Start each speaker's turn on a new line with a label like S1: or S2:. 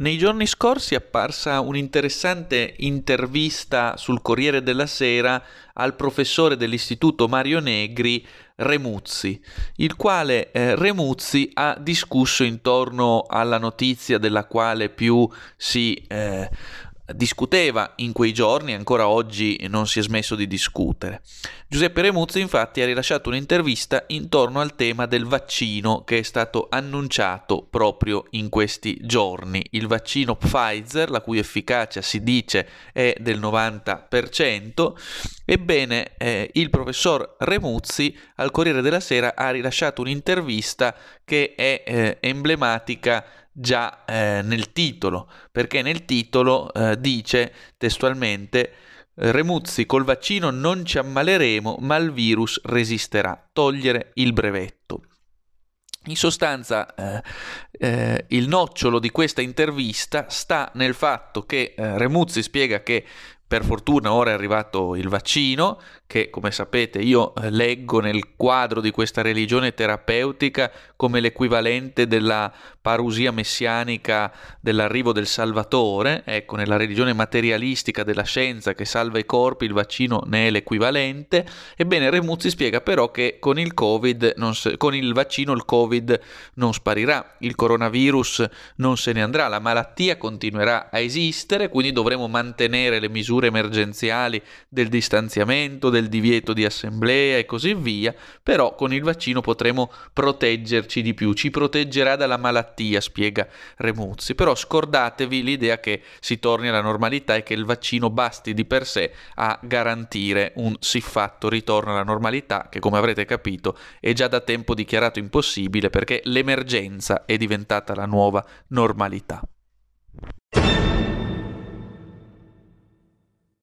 S1: Nei giorni scorsi è apparsa un'interessante intervista sul Corriere della Sera al professore dell'Istituto Mario Negri Remuzzi, il quale eh, Remuzzi ha discusso intorno alla notizia della quale più si eh, discuteva in quei giorni, ancora oggi non si è smesso di discutere. Giuseppe Remuzzi infatti ha rilasciato un'intervista intorno al tema del vaccino che è stato annunciato proprio in questi giorni, il vaccino Pfizer, la cui efficacia si dice è del 90%. Ebbene, eh, il professor Remuzzi al Corriere della Sera ha rilasciato un'intervista che è eh, emblematica già eh, nel titolo, perché nel titolo eh, dice testualmente Remuzzi col vaccino non ci ammaleremo, ma il virus resisterà. Togliere il brevetto. In sostanza, eh, eh, il nocciolo di questa intervista sta nel fatto che eh, Remuzzi spiega che per fortuna ora è arrivato il vaccino, che come sapete io eh, leggo nel quadro di questa religione terapeutica come l'equivalente della parusia messianica dell'arrivo del Salvatore, ecco, nella religione materialistica della scienza che salva i corpi, il vaccino ne è l'equivalente. Ebbene, Remuzzi spiega però che con il se, con il vaccino il Covid non sparirà, il coronavirus non se ne andrà, la malattia continuerà a esistere, quindi dovremo mantenere le misure misure emergenziali del distanziamento, del divieto di assemblea e così via, però con il vaccino potremo proteggerci di più, ci proteggerà dalla malattia, spiega Remuzzi, però scordatevi l'idea che si torni alla normalità e che il vaccino basti di per sé a garantire un siffatto ritorno alla normalità che come avrete capito è già da tempo dichiarato impossibile perché l'emergenza è diventata la nuova normalità.